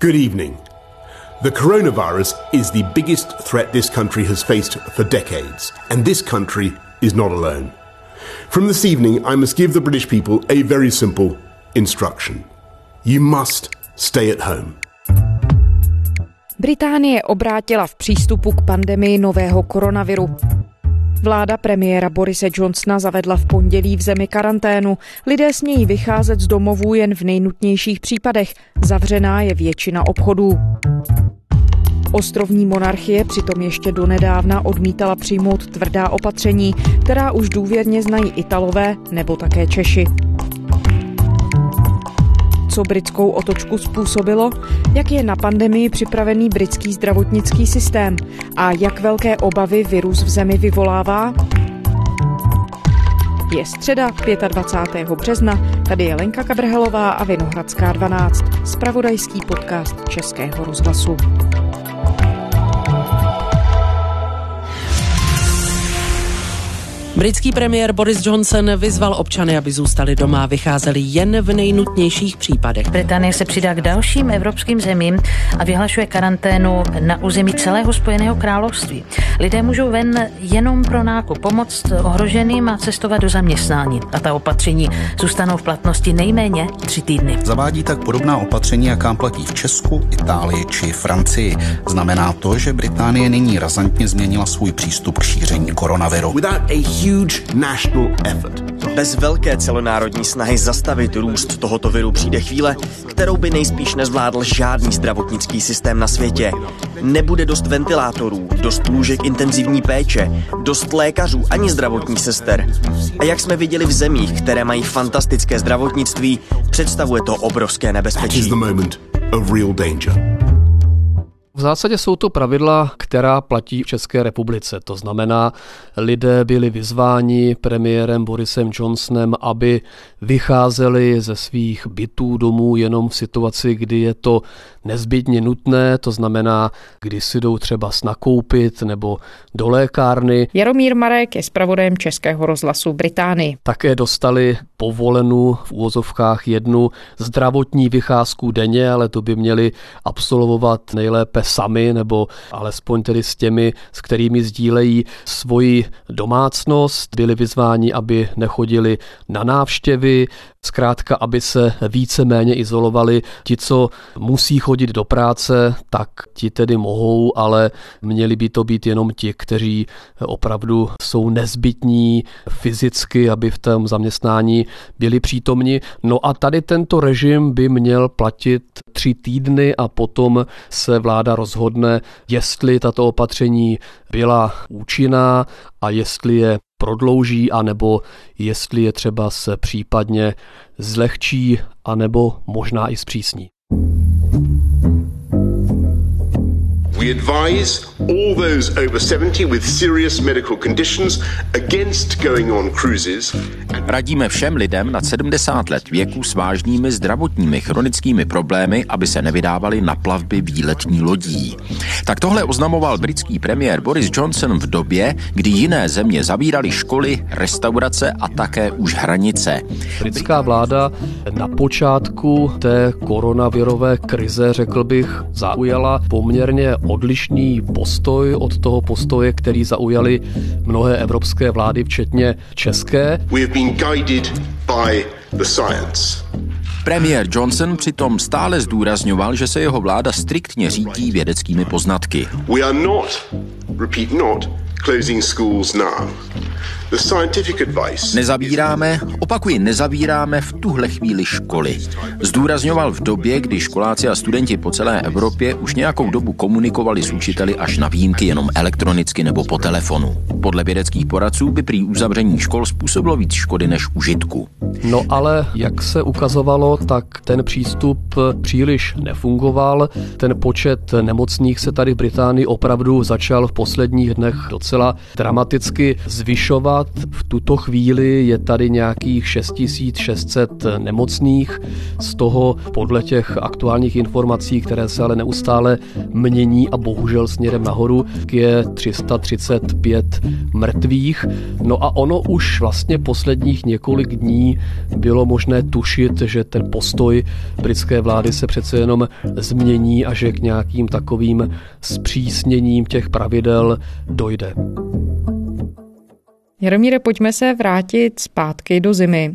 Good evening. The coronavirus is the biggest threat this country has faced for decades, and this country is not alone. From this evening, I must give the British people a very simple instruction. You must stay at home. Británie obrátila v přístupu k pandemii nového koronaviru. Vláda premiéra Borise Johnsona zavedla v pondělí v zemi karanténu. Lidé smějí vycházet z domovů jen v nejnutnějších případech. Zavřená je většina obchodů. Ostrovní monarchie přitom ještě donedávna odmítala přijmout tvrdá opatření, která už důvěrně znají Italové nebo také Češi co britskou otočku způsobilo, jak je na pandemii připravený britský zdravotnický systém a jak velké obavy virus v zemi vyvolává? Je středa 25. března, tady je Lenka Kabrhelová a Vinohradská 12, spravodajský podcast Českého rozhlasu. Britský premiér Boris Johnson vyzval občany, aby zůstali doma a vycházeli jen v nejnutnějších případech. Británie se přidá k dalším evropským zemím a vyhlašuje karanténu na území celého Spojeného království. Lidé můžou ven jenom pro nákup, pomoct ohroženým a cestovat do zaměstnání. A ta opatření zůstanou v platnosti nejméně tři týdny. Zavádí tak podobná opatření, jaká platí v Česku, Itálii či Francii. Znamená to, že Británie nyní razantně změnila svůj přístup k šíření koronaviru. Huge national effort. Bez velké celonárodní snahy zastavit růst tohoto viru přijde chvíle, kterou by nejspíš nezvládl žádný zdravotnický systém na světě. Nebude dost ventilátorů, dost lůžek intenzivní péče, dost lékařů ani zdravotních sester. A jak jsme viděli v zemích, které mají fantastické zdravotnictví, představuje to obrovské nebezpečí. V zásadě jsou to pravidla, která platí v České republice. To znamená, lidé byli vyzváni premiérem Borisem Johnsonem, aby vycházeli ze svých bytů domů jenom v situaci, kdy je to nezbytně nutné, to znamená, kdy si jdou třeba snakoupit nebo do lékárny. Jaromír Marek je zpravodajem Českého rozhlasu Británii. Také dostali povolenu v úvozovkách jednu zdravotní vycházku denně, ale to by měli absolvovat nejlépe sami nebo alespoň tedy s těmi, s kterými sdílejí svoji domácnost. Byli vyzváni, aby nechodili na návštěvy, zkrátka, aby se více méně izolovali. Ti, co musí chodit do práce, tak ti tedy mohou, ale měli by to být jenom ti, kteří opravdu jsou nezbytní fyzicky, aby v tom zaměstnání byli přítomni. No a tady tento režim by měl platit tři týdny a potom se vláda rozhodne, jestli tato opatření byla účinná a jestli je prodlouží, anebo jestli je třeba se případně zlehčí, anebo možná i zpřísní. We advise all those over 70 with serious medical conditions against going on cruises. Radíme všem lidem nad 70 let věku s vážnými zdravotními chronickými problémy, aby se nevydávali na plavby výletní lodí. Tak tohle oznamoval britský premiér Boris Johnson v době, kdy jiné země zavíraly školy, restaurace a také už hranice. Britská vláda na počátku té koronavirové krize, řekl bych, zaujala poměrně odlišný postoj od toho postoje, který zaujali mnohé evropské vlády, včetně české. We have been guided by the science. Premiér Johnson přitom stále zdůrazňoval, že se jeho vláda striktně řídí vědeckými poznatky. We are not, repeat not, closing schools now. Nezavíráme, opakuji, nezavíráme v tuhle chvíli školy. Zdůrazňoval v době, kdy školáci a studenti po celé Evropě už nějakou dobu komunikovali s učiteli až na výjimky jenom elektronicky nebo po telefonu. Podle vědeckých poradců by prý uzavření škol způsobilo víc škody než užitku. No ale jak se ukazovalo, tak ten přístup příliš nefungoval. Ten počet nemocných se tady v Británii opravdu začal v posledních dnech docela dramaticky zvyšovat případ. V tuto chvíli je tady nějakých 6600 nemocných, z toho podle těch aktuálních informací, které se ale neustále mění a bohužel směrem nahoru, je 335 mrtvých. No a ono už vlastně posledních několik dní bylo možné tušit, že ten postoj britské vlády se přece jenom změní a že k nějakým takovým zpřísněním těch pravidel dojde. Jaromíre, pojďme se vrátit zpátky do zimy,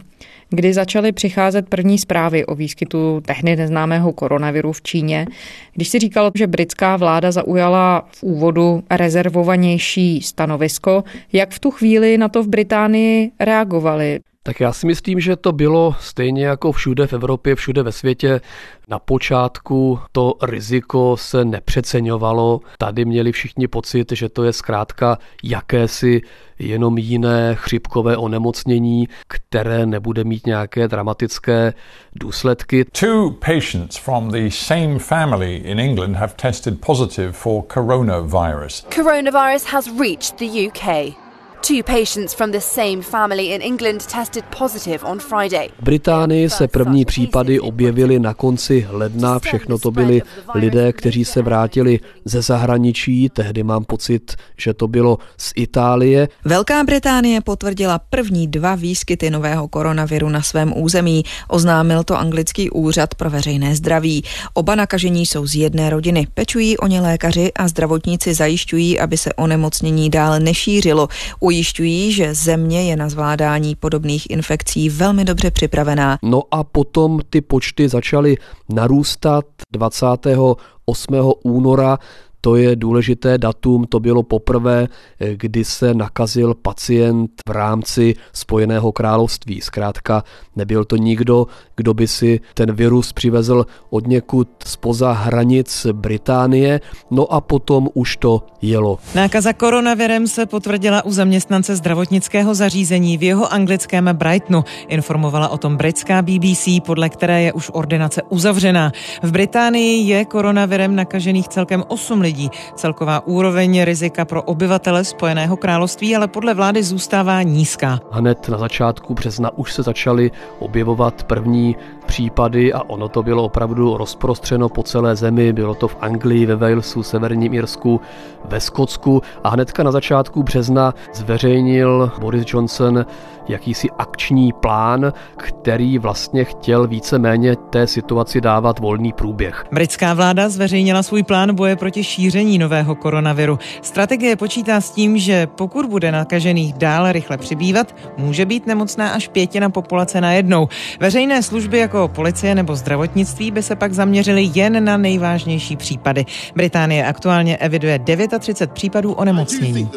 kdy začaly přicházet první zprávy o výskytu tehdy neznámého koronaviru v Číně. Když si říkal, že britská vláda zaujala v úvodu rezervovanější stanovisko, jak v tu chvíli na to v Británii reagovali? Tak já si myslím, že to bylo stejně jako všude v Evropě, všude ve světě. Na počátku to riziko se nepřeceňovalo. Tady měli všichni pocit, že to je zkrátka jakési jenom jiné chřipkové onemocnění, které nebude mít nějaké dramatické důsledky. Two patients from the same family in England have tested positive for coronavirus. Coronavirus has reached the UK. Two patients from the same family in England tested positive on Friday. V Británii se první případy objevily na konci ledna. Všechno to byli lidé, kteří se vrátili ze zahraničí. Tehdy mám pocit, že to bylo z Itálie. Velká Británie potvrdila první dva výskyty nového koronaviru na svém území. Oznámil to anglický úřad pro veřejné zdraví. Oba nakažení jsou z jedné rodiny. Pečují o ně lékaři a zdravotníci zajišťují, aby se onemocnění dále nešířilo. Ujišťují, že země je na zvládání podobných infekcí velmi dobře připravená. No a potom ty počty začaly narůstat 28. února to je důležité datum, to bylo poprvé, kdy se nakazil pacient v rámci Spojeného království. Zkrátka nebyl to nikdo, kdo by si ten virus přivezl od někud spoza hranic Británie, no a potom už to jelo. Nákaza koronavirem se potvrdila u zaměstnance zdravotnického zařízení v jeho anglickém Brightonu. Informovala o tom britská BBC, podle které je už ordinace uzavřená. V Británii je koronavirem nakažených celkem 8 lidí lidí. Celková úroveň rizika pro obyvatele Spojeného království ale podle vlády zůstává nízká. Hned na začátku března už se začaly objevovat první případy a ono to bylo opravdu rozprostřeno po celé zemi. Bylo to v Anglii, ve Walesu, Severním Irsku, ve Skotsku a hnedka na začátku března zveřejnil Boris Johnson jakýsi akční plán, který vlastně chtěl víceméně té situaci dávat volný průběh. Britská vláda zveřejnila svůj plán boje proti šíření nového koronaviru. Strategie počítá s tím, že pokud bude nakažených dál rychle přibývat, může být nemocná až pětina populace najednou. Veřejné služby jako policie nebo zdravotnictví by se pak zaměřily jen na nejvážnější případy. Británie aktuálně eviduje 39 případů onemocnění.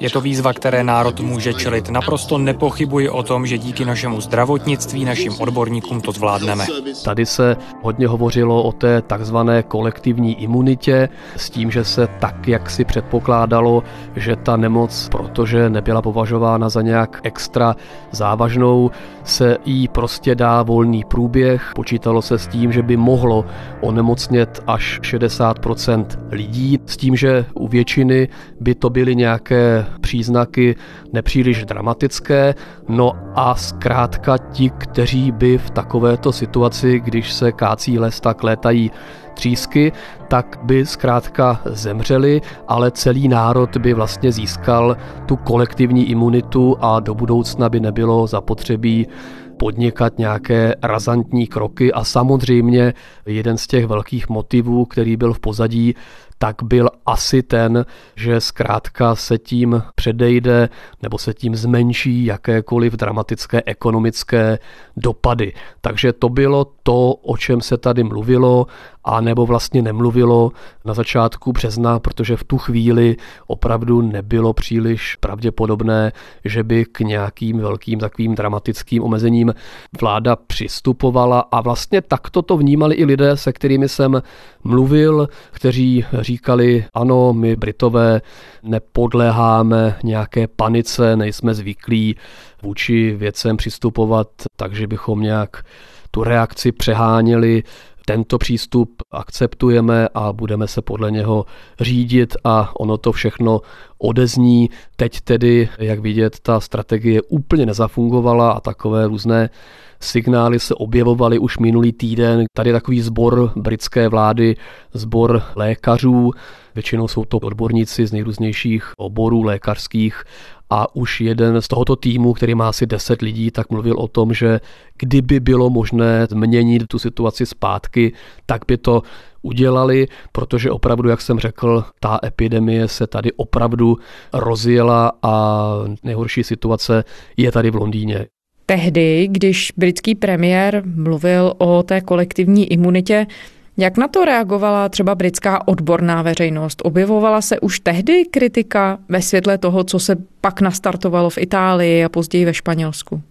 Je to výzva, které národ může čelit naprosto naprosto nepochybuji o tom, že díky našemu zdravotnictví, našim odborníkům to zvládneme. Tady se hodně hovořilo o té takzvané kolektivní imunitě s tím, že se tak, jak si předpokládalo, že ta nemoc, protože nebyla považována za nějak extra závažnou, se jí prostě dá volný průběh. Počítalo se s tím, že by mohlo onemocnět až 60% lidí, s tím, že u většiny by to byly nějaké příznaky nepříliš dramatické, no a zkrátka ti, kteří by v takovéto situaci, když se kácí les, tak létají třísky, tak by zkrátka zemřeli, ale celý národ by vlastně získal tu kolektivní imunitu a do budoucna by nebylo zapotřebí podnikat nějaké razantní kroky a samozřejmě jeden z těch velkých motivů, který byl v pozadí, tak byl asi ten, že zkrátka se tím předejde nebo se tím zmenší jakékoliv dramatické ekonomické dopady. Takže to bylo to, o čem se tady mluvilo a nebo vlastně nemluvilo na začátku března, protože v tu chvíli opravdu nebylo příliš pravděpodobné, že by k nějakým velkým takovým dramatickým omezením vláda přistupovala. A vlastně takto to vnímali i lidé, se kterými jsem mluvil, kteří říkali, ano, my Britové nepodléháme nějaké panice, nejsme zvyklí vůči věcem přistupovat, takže bychom nějak tu reakci přeháněli tento přístup akceptujeme a budeme se podle něho řídit a ono to všechno odezní. Teď tedy, jak vidět, ta strategie úplně nezafungovala a takové různé signály se objevovaly už minulý týden. Tady je takový sbor britské vlády, sbor lékařů, většinou jsou to odborníci z nejrůznějších oborů lékařských a už jeden z tohoto týmu, který má asi 10 lidí, tak mluvil o tom, že kdyby bylo možné změnit tu situaci zpátky, tak by to udělali, protože opravdu, jak jsem řekl, ta epidemie se tady opravdu rozjela a nejhorší situace je tady v Londýně. Tehdy, když britský premiér mluvil o té kolektivní imunitě, jak na to reagovala třeba britská odborná veřejnost? Objevovala se už tehdy kritika ve světle toho, co se pak nastartovalo v Itálii a později ve Španělsku?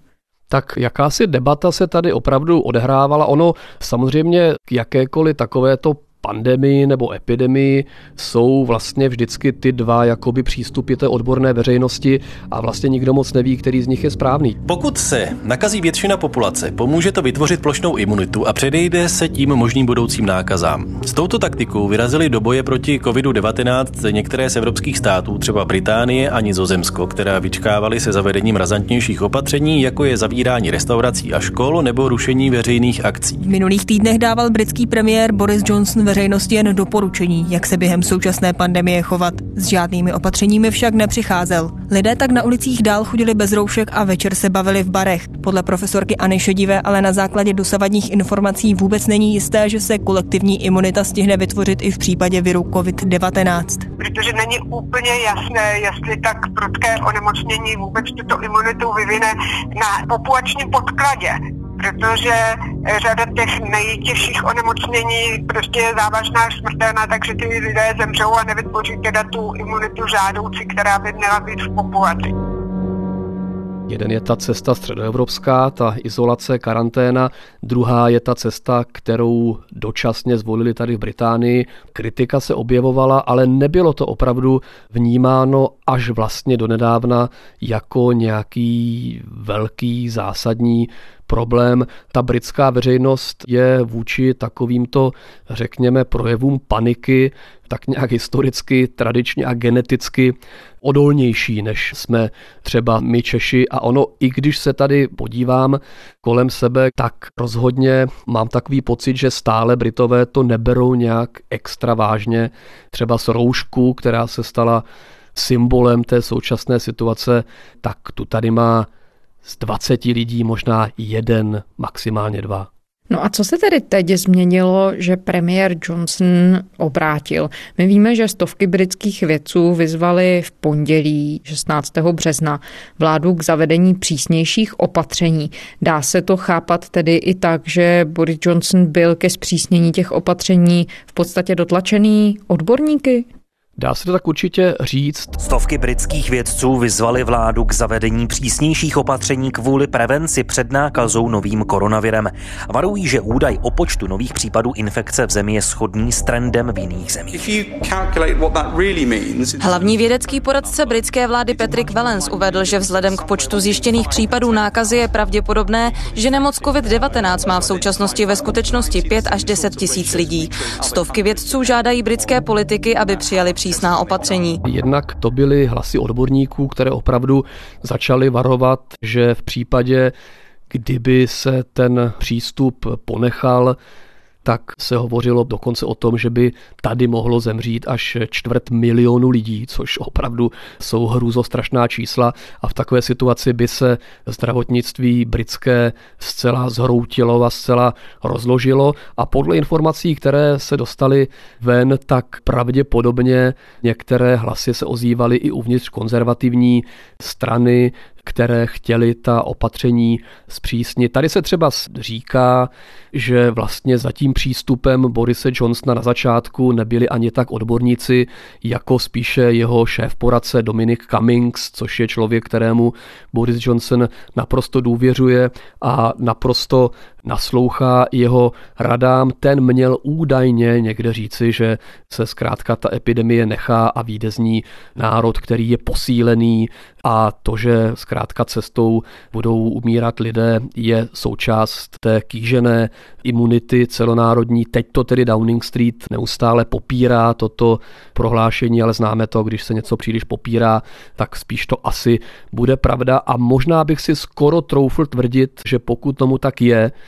tak jakási debata se tady opravdu odehrávala. Ono samozřejmě jakékoliv takovéto pandemii nebo epidemii jsou vlastně vždycky ty dva jakoby přístupy té odborné veřejnosti a vlastně nikdo moc neví, který z nich je správný. Pokud se nakazí většina populace, pomůže to vytvořit plošnou imunitu a předejde se tím možným budoucím nákazám. S touto taktikou vyrazili do boje proti COVID-19 některé z evropských států, třeba Británie a Nizozemsko, která vyčkávali se zavedením razantnějších opatření, jako je zavírání restaurací a škol nebo rušení veřejných akcí. V minulých týdnech dával britský premiér Boris Johnson veřejnosti jen doporučení, jak se během současné pandemie chovat. S žádnými opatřeními však nepřicházel. Lidé tak na ulicích dál chodili bez roušek a večer se bavili v barech. Podle profesorky Anny Šedivé ale na základě dosavadních informací vůbec není jisté, že se kolektivní imunita stihne vytvořit i v případě viru COVID-19. Protože není úplně jasné, jestli tak prudké onemocnění vůbec tuto imunitu vyvine na populačním podkladě protože řada těch nejtěžších onemocnění prostě je závažná až smrtelná, takže ty lidé zemřou a nevytvoří teda tu imunitu žádoucí, která by měla být v populaci. Jeden je ta cesta středoevropská, ta izolace, karanténa, druhá je ta cesta, kterou dočasně zvolili tady v Británii. Kritika se objevovala, ale nebylo to opravdu vnímáno až vlastně donedávna jako nějaký velký zásadní problém. Ta britská veřejnost je vůči takovýmto, řekněme, projevům paniky tak nějak historicky, tradičně a geneticky odolnější, než jsme třeba my Češi. A ono, i když se tady podívám kolem sebe, tak rozhodně mám takový pocit, že stále Britové to neberou nějak extra vážně. Třeba s roušku, která se stala symbolem té současné situace, tak tu tady má z 20 lidí možná jeden, maximálně dva. No a co se tedy teď změnilo, že premiér Johnson obrátil? My víme, že stovky britských vědců vyzvali v pondělí 16. března vládu k zavedení přísnějších opatření. Dá se to chápat tedy i tak, že Boris Johnson byl ke zpřísnění těch opatření v podstatě dotlačený odborníky? Dá se to tak určitě říct. Stovky britských vědců vyzvali vládu k zavedení přísnějších opatření kvůli prevenci před nákazou novým koronavirem. Varují, že údaj o počtu nových případů infekce v zemi je shodný s trendem v jiných zemích. Hlavní vědecký poradce britské vlády Patrick Vellens uvedl, že vzhledem k počtu zjištěných případů nákazy je pravděpodobné, že nemoc COVID-19 má v současnosti ve skutečnosti 5 až 10 tisíc lidí. Stovky vědců žádají britské politiky, aby přijali přísná opatření. Jednak to byly hlasy odborníků, které opravdu začaly varovat, že v případě, kdyby se ten přístup ponechal, tak se hovořilo dokonce o tom, že by tady mohlo zemřít až čtvrt milionu lidí, což opravdu jsou hrůzostrašná čísla. A v takové situaci by se zdravotnictví britské zcela zhroutilo a zcela rozložilo. A podle informací, které se dostaly ven, tak pravděpodobně některé hlasy se ozývaly i uvnitř konzervativní strany, které chtěli ta opatření zpřísnit. Tady se třeba říká, že vlastně za tím přístupem Borise Johnsona na začátku nebyli ani tak odborníci, jako spíše jeho šéf poradce Dominic Cummings, což je člověk, kterému Boris Johnson naprosto důvěřuje a naprosto naslouchá jeho radám. Ten měl údajně někde říci, že se zkrátka ta epidemie nechá a vyjde z ní národ, který je posílený a to, že zkrátka cestou budou umírat lidé, je součást té kýžené imunity celonárodní. Teď to tedy Downing Street neustále popírá toto prohlášení, ale známe to, když se něco příliš popírá, tak spíš to asi bude pravda a možná bych si skoro troufl tvrdit, že pokud tomu tak je,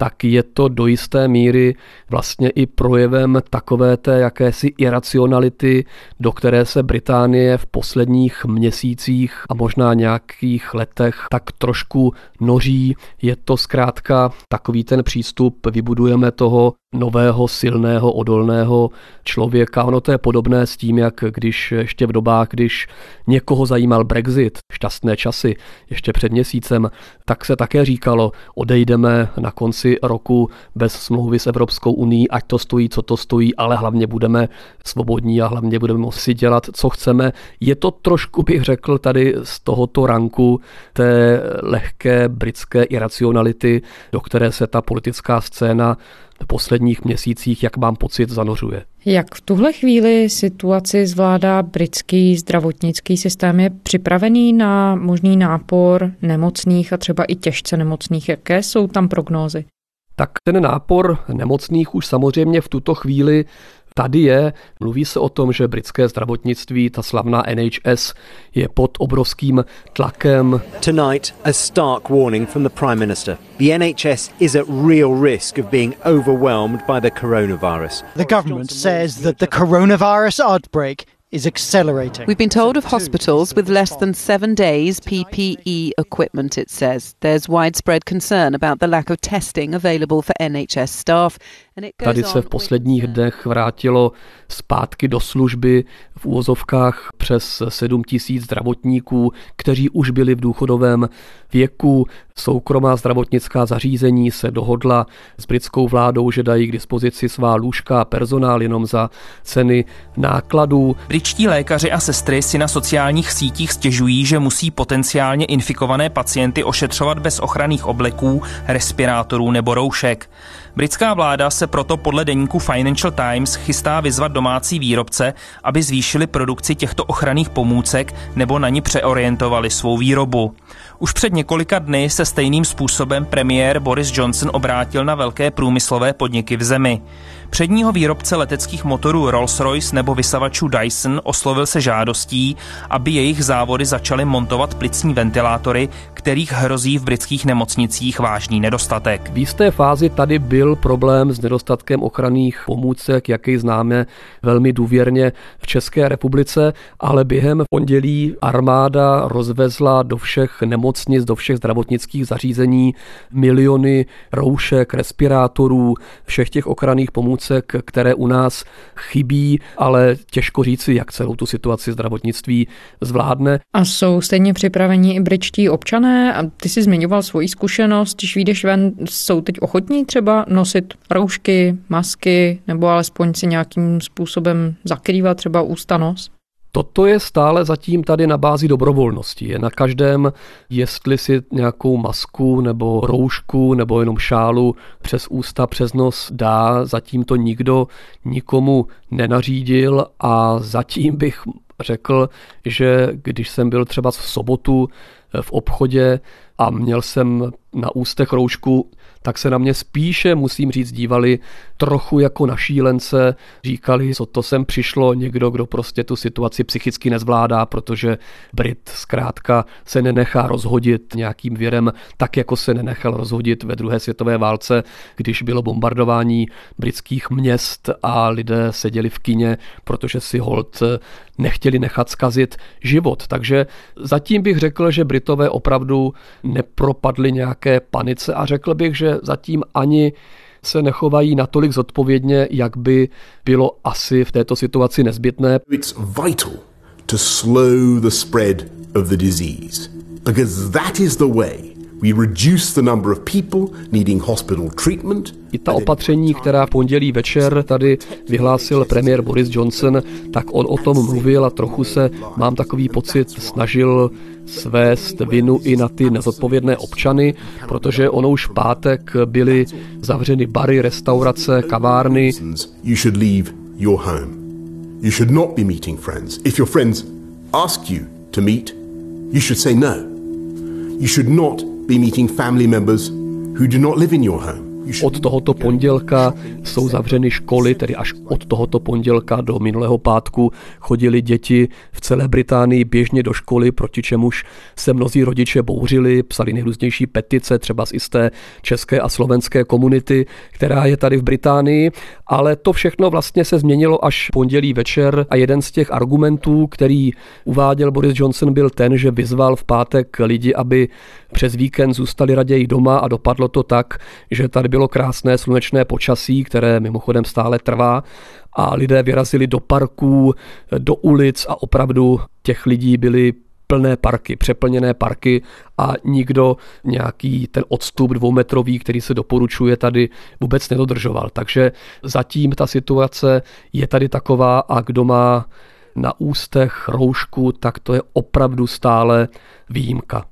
tak je to do jisté míry vlastně i projevem takové té jakési iracionality, do které se Británie v posledních měsících a možná nějakých letech tak trošku noří. Je to zkrátka takový ten přístup, vybudujeme toho nového, silného, odolného člověka. Ono to je podobné s tím, jak když ještě v dobách, když někoho zajímal Brexit, šťastné časy, ještě před měsícem, tak se také říkalo, odejdeme na konci roku bez smlouvy s Evropskou uní, ať to stojí, co to stojí, ale hlavně budeme svobodní a hlavně budeme moci dělat, co chceme. Je to trošku, bych řekl, tady z tohoto ranku té lehké britské iracionality, do které se ta politická scéna posledních měsících, jak mám pocit, zanořuje. Jak v tuhle chvíli situaci zvládá britský zdravotnický systém? Je připravený na možný nápor nemocných a třeba i těžce nemocných? Jaké jsou tam prognózy? Tak ten nápor nemocných už samozřejmě v tuto chvíli tady je. Mluví se o tom, že britské zdravotnictví, ta slavná NHS, je pod obrovským tlakem. Tonight, a stark warning from the Prime Minister. The NHS is at real risk of being overwhelmed by the coronavirus. The government says that the coronavirus outbreak is accelerating. We've been told of hospitals with less than seven days PPE equipment, it says. There's widespread concern about the lack of testing available for NHS staff. Tady se v posledních dnech vrátilo zpátky do služby v úvozovkách přes 7 tisíc zdravotníků, kteří už byli v důchodovém věku. Soukromá zdravotnická zařízení se dohodla s britskou vládou, že dají k dispozici svá lůžka a personál jenom za ceny nákladů. Britští lékaři a sestry si na sociálních sítích stěžují, že musí potenciálně infikované pacienty ošetřovat bez ochranných obleků, respirátorů nebo roušek. Britská vláda se proto podle deníku Financial Times chystá vyzvat domácí výrobce, aby zvýšili produkci těchto ochranných pomůcek nebo na ní přeorientovali svou výrobu. Už před několika dny se stejným způsobem premiér Boris Johnson obrátil na velké průmyslové podniky v zemi. Předního výrobce leteckých motorů Rolls-Royce nebo vysavačů Dyson oslovil se žádostí, aby jejich závody začaly montovat plicní ventilátory, kterých hrozí v britských nemocnicích vážný nedostatek. V jisté fázi tady byl problém s nedostatkem ochranných pomůcek, jaký známe velmi důvěrně v České republice, ale během pondělí armáda rozvezla do všech nemocnic, do všech zdravotnických zařízení miliony roušek, respirátorů, všech těch ochranných pomůcek pomůcek, které u nás chybí, ale těžko říci, jak celou tu situaci zdravotnictví zvládne. A jsou stejně připraveni i britští občané? A ty jsi zmiňoval svoji zkušenost, když vyjdeš ven, jsou teď ochotní třeba nosit roušky, masky, nebo alespoň si nějakým způsobem zakrývat třeba ústa nos? Toto je stále zatím tady na bázi dobrovolnosti. Je na každém, jestli si nějakou masku nebo roušku nebo jenom šálu přes ústa, přes nos dá. Zatím to nikdo nikomu nenařídil a zatím bych řekl, že když jsem byl třeba v sobotu v obchodě a měl jsem na ústech roušku, tak se na mě spíše, musím říct, dívali trochu jako na šílence. Říkali, co to sem přišlo, někdo, kdo prostě tu situaci psychicky nezvládá, protože Brit zkrátka se nenechá rozhodit nějakým věrem, tak jako se nenechal rozhodit ve druhé světové válce, když bylo bombardování britských měst a lidé seděli v kině, protože si hold nechtěli nechat skazit život. Takže zatím bych řekl, že Britové opravdu nepropadli nějaké panice a řekl bych, že zatím ani se nechovají natolik zodpovědně, jak by bylo asi v této situaci nezbytné. It's vital to slow the spread of the disease because that is the way We reduce the number of people needing hospital treatment. I ta opatření, která v pondělí večer tady vyhlásil premiér Boris Johnson, tak on o tom mluvil a trochu se, mám takový pocit, snažil svést vinu i na ty nezodpovědné občany, protože ono už v pátek byly zavřeny bary, restaurace, kavárny. You should leave your home. You should not be meeting friends. If your friends ask you to meet, you should say no. You should not be meeting family members who do not live in your home. Od tohoto pondělka jsou zavřeny školy, tedy až od tohoto pondělka do minulého pátku chodili děti v celé Británii běžně do školy, proti čemuž se mnozí rodiče bouřili, psali nejrůznější petice, třeba z jisté české a slovenské komunity, která je tady v Británii, ale to všechno vlastně se změnilo až pondělí večer a jeden z těch argumentů, který uváděl Boris Johnson, byl ten, že vyzval v pátek lidi, aby přes víkend zůstali raději doma a dopadlo to tak, že tady bylo krásné slunečné počasí, které mimochodem stále trvá a lidé vyrazili do parků, do ulic a opravdu těch lidí byly plné parky, přeplněné parky a nikdo nějaký ten odstup dvoumetrový, který se doporučuje tady vůbec nedodržoval. Takže zatím ta situace je tady taková a kdo má na ústech roušku, tak to je opravdu stále výjimka.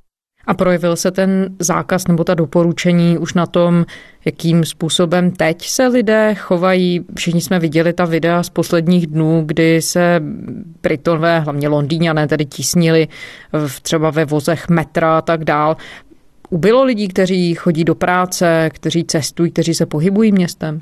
A projevil se ten zákaz nebo ta doporučení už na tom, jakým způsobem teď se lidé chovají. Všichni jsme viděli ta videa z posledních dnů, kdy se Britonové, hlavně Londýňané, tedy tisnili v, třeba ve vozech metra a tak dál. Ubylo lidí, kteří chodí do práce, kteří cestují, kteří se pohybují městem?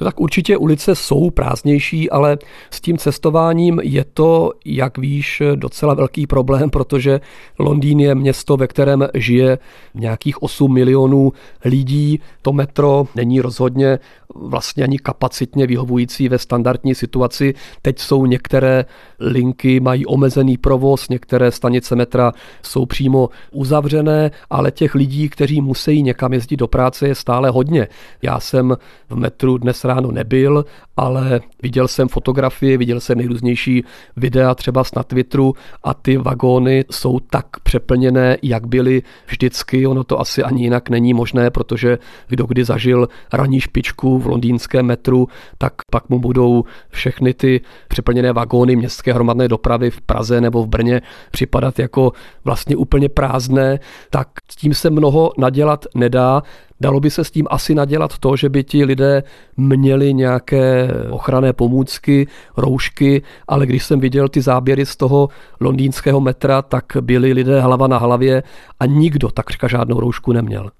No tak určitě ulice jsou prázdnější, ale s tím cestováním je to, jak víš, docela velký problém, protože Londýn je město, ve kterém žije nějakých 8 milionů lidí. To metro není rozhodně vlastně ani kapacitně vyhovující ve standardní situaci. Teď jsou některé linky, mají omezený provoz, některé stanice metra jsou přímo uzavřené, ale těch lidí, kteří musí někam jezdit do práce, je stále hodně. Já jsem v metru dnes ráno nebyl, ale viděl jsem fotografie, viděl jsem nejrůznější videa třeba na Twitteru a ty vagóny jsou tak přeplněné, jak byly vždycky. Ono to asi ani jinak není možné, protože kdo kdy zažil ranní špičku v londýnském metru, tak pak mu budou všechny ty přeplněné vagóny městské hromadné dopravy v Praze nebo v Brně připadat jako vlastně úplně prázdné, tak s tím se mnoho nadělat nedá. Dalo by se s tím asi nadělat to, že by ti lidé měli nějaké ochranné pomůcky, roušky, ale když jsem viděl ty záběry z toho londýnského metra, tak byli lidé hlava na hlavě a nikdo takřka žádnou roušku neměl.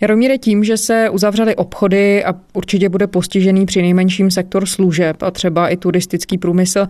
Jaromíre, tím, že se uzavřely obchody a určitě bude postižený při nejmenším sektor služeb a třeba i turistický průmysl,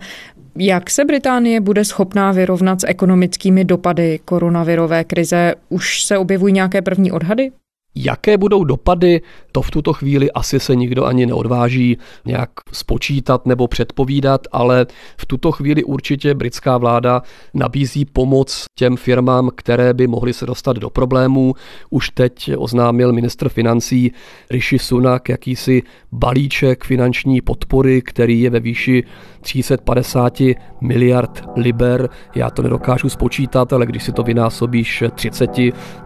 jak se Británie bude schopná vyrovnat s ekonomickými dopady koronavirové krize? Už se objevují nějaké první odhady? Jaké budou dopady, to v tuto chvíli asi se nikdo ani neodváží nějak spočítat nebo předpovídat, ale v tuto chvíli určitě britská vláda nabízí pomoc těm firmám, které by mohly se dostat do problémů. Už teď oznámil ministr financí Rishi Sunak jakýsi balíček finanční podpory, který je ve výši 350 miliard liber. Já to nedokážu spočítat, ale když si to vynásobíš 30,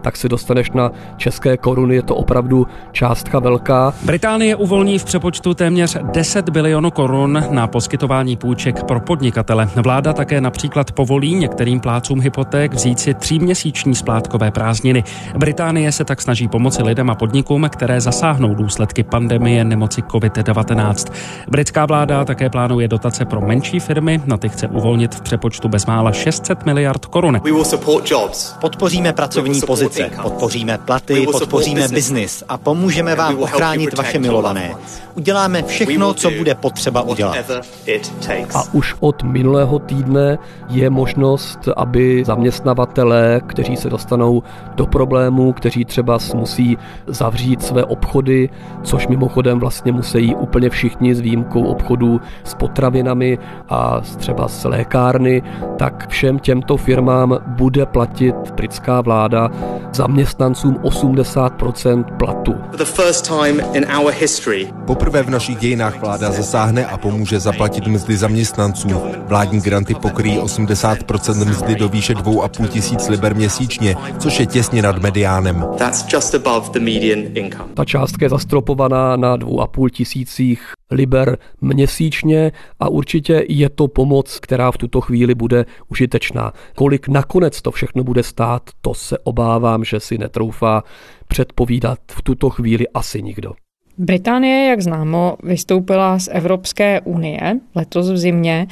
tak se dostaneš na české koruny. Je to opravdu částka velká. Británie uvolní v přepočtu téměř 10 bilionů korun na poskytování půjček pro podnikatele. Vláda také například povolí některým plácům hypoték vzít si tříměsíční splátkové prázdniny. Británie se tak snaží pomoci lidem a podnikům, které zasáhnou důsledky pandemie nemoci COVID-19. Britská vláda také plánuje dotace pro menší firmy, na ty chce uvolnit v přepočtu bezmála 600 miliard korun. Podpoříme pracovní pozice, podpoříme platy, podpoříme biznis a pomůžeme vám ochránit vaše milované. Uděláme všechno, co bude potřeba udělat. A už od minulého týdne je možnost, aby zaměstnavatelé, kteří se dostanou do problémů, kteří třeba musí zavřít své obchody, což mimochodem vlastně musí úplně všichni s výjimkou obchodů s potravinami a třeba z lékárny, tak všem těmto firmám bude platit britská vláda zaměstnancům 80 50% platu. Poprvé v našich dějinách vláda zasáhne a pomůže zaplatit mzdy zaměstnanců. Vládní granty pokryjí 80% mzdy do výše 2,5 tisíc liber měsíčně, což je těsně nad mediánem. Ta částka je zastropovaná na 2,5 tisících liber měsíčně a určitě je to pomoc, která v tuto chvíli bude užitečná. Kolik nakonec to všechno bude stát, to se obávám, že si netroufá předpovídat v tuto chvíli asi nikdo. Británie, jak známo, vystoupila z Evropské unie letos v zimě.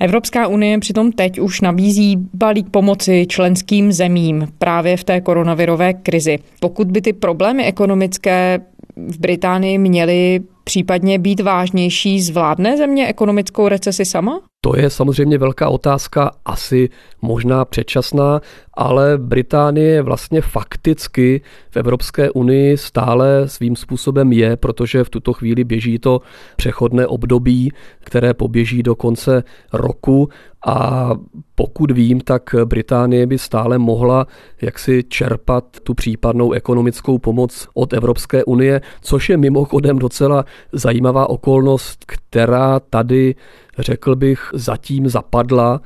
Evropská unie přitom teď už nabízí balík pomoci členským zemím právě v té koronavirové krizi. Pokud by ty problémy ekonomické v Británii měly případně být vážnější, zvládne země ekonomickou recesi sama? To je samozřejmě velká otázka, asi možná předčasná, ale Británie vlastně fakticky v Evropské unii stále svým způsobem je, protože v tuto chvíli běží to přechodné období, které poběží do konce roku. A pokud vím, tak Británie by stále mohla jaksi čerpat tu případnou ekonomickou pomoc od Evropské unie, což je mimochodem docela zajímavá okolnost, která tady, řekl bych, zatím zapadla,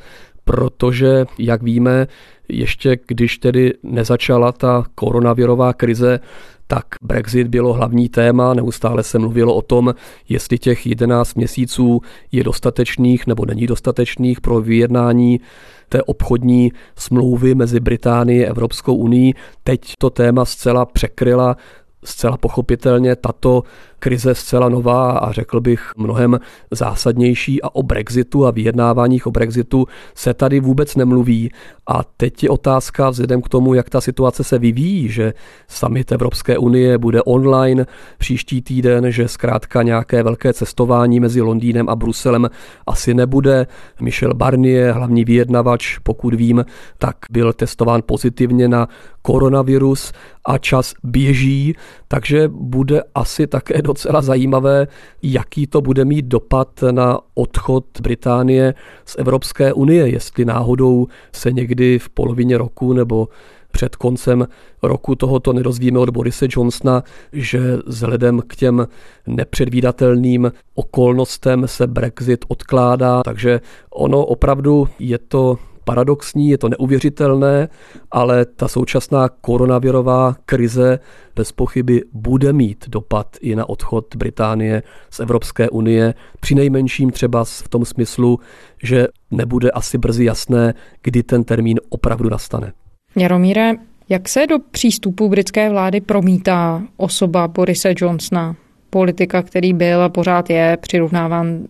protože, jak víme, ještě když tedy nezačala ta koronavirová krize, tak Brexit bylo hlavní téma, neustále se mluvilo o tom, jestli těch 11 měsíců je dostatečných nebo není dostatečných pro vyjednání té obchodní smlouvy mezi Británií a Evropskou unii. Teď to téma zcela překryla zcela pochopitelně tato krize zcela nová a řekl bych mnohem zásadnější a o Brexitu a vyjednáváních o Brexitu se tady vůbec nemluví. A teď je otázka vzhledem k tomu, jak ta situace se vyvíjí, že summit Evropské unie bude online příští týden, že zkrátka nějaké velké cestování mezi Londýnem a Bruselem asi nebude. Michel Barnier, hlavní vyjednavač, pokud vím, tak byl testován pozitivně na koronavirus a čas běží, takže bude asi také docela zajímavé, jaký to bude mít dopad na odchod Británie z Evropské unie, jestli náhodou se někdy v polovině roku nebo před koncem roku tohoto nedozvíme od Borise Johnsona, že vzhledem k těm nepředvídatelným okolnostem se Brexit odkládá, takže ono opravdu je to paradoxní, je to neuvěřitelné, ale ta současná koronavirová krize bez pochyby bude mít dopad i na odchod Británie z Evropské unie, při nejmenším třeba v tom smyslu, že nebude asi brzy jasné, kdy ten termín opravdu nastane. Jaromíre, jak se do přístupu britské vlády promítá osoba Borise Johnsona, politika, který byl a pořád je přirovnáván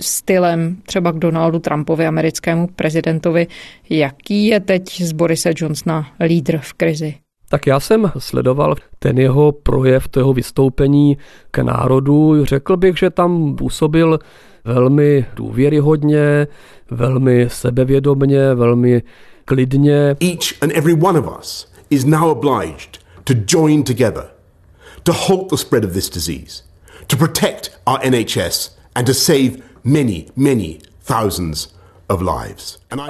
stylem třeba k Donaldu Trumpovi, americkému prezidentovi. Jaký je teď z Borise Johnsona lídr v krizi? Tak já jsem sledoval ten jeho projev, to jeho vystoupení k národu. Řekl bych, že tam působil velmi důvěryhodně, velmi sebevědomně, velmi klidně. Each and every one of us is now obliged to join together to halt the spread of this disease, to protect our NHS and to save many, many thousands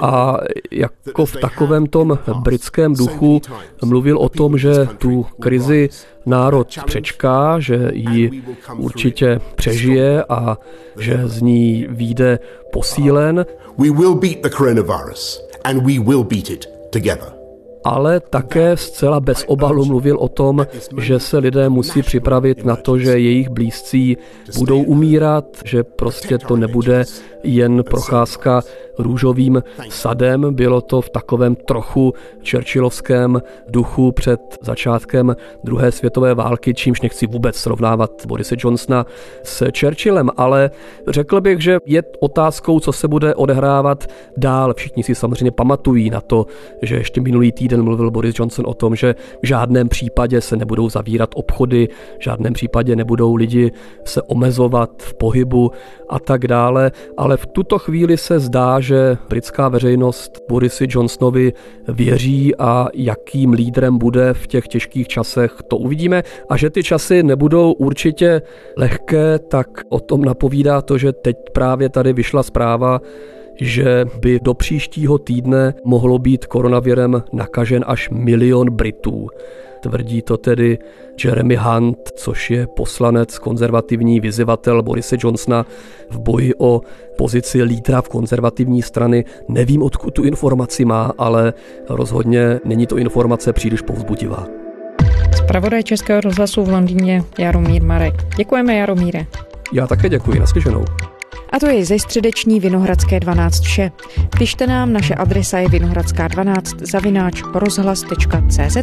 a jako v takovém tom britském duchu mluvil o tom, že tu krizi národ přečká, že ji určitě přežije a že z ní výjde posílen. We will beat the coronavirus and we will beat it together ale také zcela bez obalu mluvil o tom, že se lidé musí připravit na to, že jejich blízcí budou umírat, že prostě to nebude jen procházka růžovým sadem. Bylo to v takovém trochu Churchillovském duchu před začátkem druhé světové války, čímž nechci vůbec srovnávat Borise Johnsona s Churchillem, ale řekl bych, že je otázkou, co se bude odehrávat dál. Všichni si samozřejmě pamatují na to, že ještě minulý týden mluvil Boris Johnson o tom, že v žádném případě se nebudou zavírat obchody, v žádném případě nebudou lidi se omezovat v pohybu a tak dále, ale v tuto chvíli se zdá, že britská veřejnost Borisi Johnsonovi věří a jakým lídrem bude v těch těžkých časech, to uvidíme. A že ty časy nebudou určitě lehké, tak o tom napovídá to, že teď právě tady vyšla zpráva, že by do příštího týdne mohlo být koronavirem nakažen až milion Britů Tvrdí to tedy Jeremy Hunt, což je poslanec, konzervativní vyzivatel Borise Johnsona v boji o pozici lídra v konzervativní strany. Nevím, odkud tu informaci má, ale rozhodně není to informace příliš povzbudivá. Zpravodaj Českého rozhlasu v Londýně Jaromír Marek. Děkujeme, Jaromíre. Já také děkuji, naslyšenou. A to je ze středeční Vinohradské 12 vše. Pište nám, naše adresa je vinohradská12 zavináč rozhlas.cz.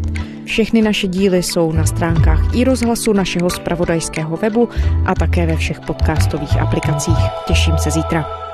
Všechny naše díly jsou na stránkách i rozhlasu našeho spravodajského webu a také ve všech podcastových aplikacích. Těším se zítra.